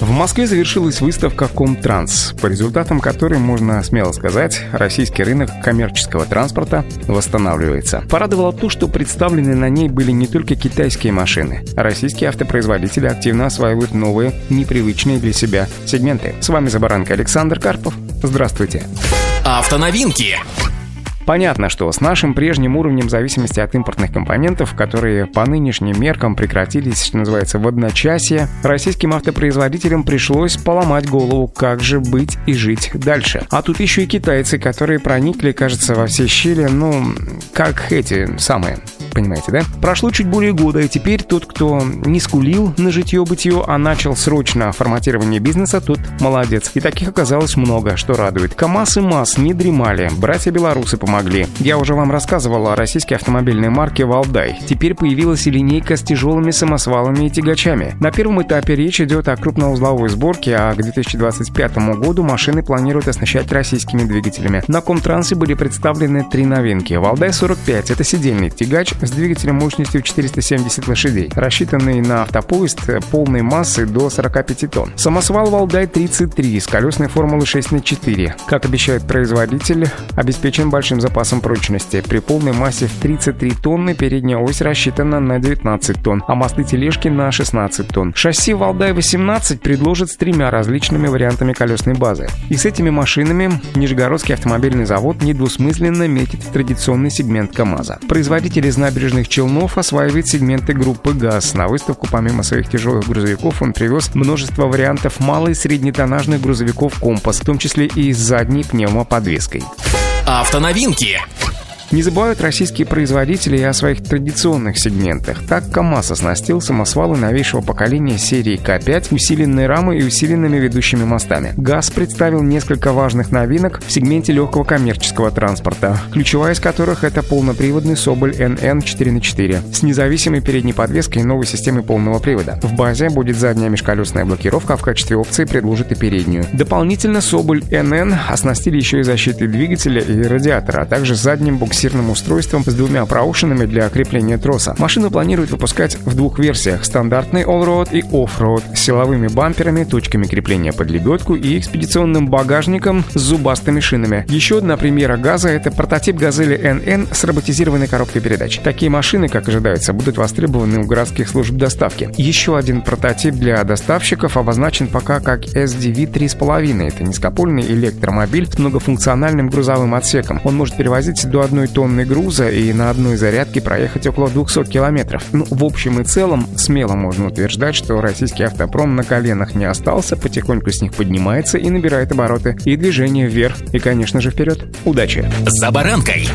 В Москве завершилась выставка «Комтранс», по результатам которой, можно смело сказать, российский рынок коммерческого транспорта восстанавливается. Порадовало то, что представлены на ней были не только китайские машины. Российские автопроизводители активно осваивают новые, непривычные для себя сегменты. С вами «За баранкой» Александр Карпов. Здравствуйте. Автоновинки. Понятно, что с нашим прежним уровнем зависимости от импортных компонентов, которые по нынешним меркам прекратились, что называется, в одночасье, российским автопроизводителям пришлось поломать голову, как же быть и жить дальше. А тут еще и китайцы, которые проникли, кажется, во все щели, ну, как эти самые понимаете, да? Прошло чуть более года, и теперь тот, кто не скулил на житье-бытие, а начал срочно форматирование бизнеса, тот молодец. И таких оказалось много, что радует. КамАЗ и МАЗ не дремали, братья-белорусы помогли. Я уже вам рассказывал о российской автомобильной марке «Валдай». Теперь появилась и линейка с тяжелыми самосвалами и тягачами. На первом этапе речь идет о крупноузловой сборке, а к 2025 году машины планируют оснащать российскими двигателями. На Комтрансе были представлены три новинки. «Валдай 45» — это сидельный тягач с двигателем мощностью 470 лошадей, рассчитанный на автопоезд полной массы до 45 тонн. Самосвал Валдай 33 с колесной формулы 6 на 4. Как обещает производитель, обеспечен большим запасом прочности. При полной массе в 33 тонны передняя ось рассчитана на 19 тонн, а мосты тележки на 16 тонн. Шасси Валдай 18 предложит с тремя различными вариантами колесной базы. И с этими машинами Нижегородский автомобильный завод недвусмысленно метит в традиционный сегмент КАМАЗа. Производитель из набережных Челнов осваивает сегменты группы ГАЗ. На выставку помимо своих тяжелых грузовиков он привез множество вариантов малой и среднетоннажных грузовиков «Компас», в том числе и с задней пневмоподвеской. Автоновинки. Не забывают российские производители и о своих традиционных сегментах. Так КАМАЗ оснастил самосвалы новейшего поколения серии К5 усиленной рамой и усиленными ведущими мостами. ГАЗ представил несколько важных новинок в сегменте легкого коммерческого транспорта, ключевая из которых это полноприводный Соболь NN 4х4 с независимой передней подвеской и новой системой полного привода. В базе будет задняя межколесная блокировка, а в качестве опции предложат и переднюю. Дополнительно Соболь NN оснастили еще и защитой двигателя и радиатора, а также задним буксиром буксирным устройством с двумя проушинами для крепления троса. Машину планируют выпускать в двух версиях – стандартный all-road и off-road с силовыми бамперами, точками крепления под лебедку и экспедиционным багажником с зубастыми шинами. Еще одна премьера газа – это прототип «Газели NN» с роботизированной коробкой передач. Такие машины, как ожидается, будут востребованы у городских служб доставки. Еще один прототип для доставщиков обозначен пока как SDV 3.5. Это низкопольный электромобиль с многофункциональным грузовым отсеком. Он может перевозить до одной тонны груза и на одной зарядке проехать около 200 километров. Ну, в общем и целом, смело можно утверждать, что российский автопром на коленах не остался, потихоньку с них поднимается и набирает обороты. И движение вверх, и, конечно же, вперед. Удачи! «За баранкой».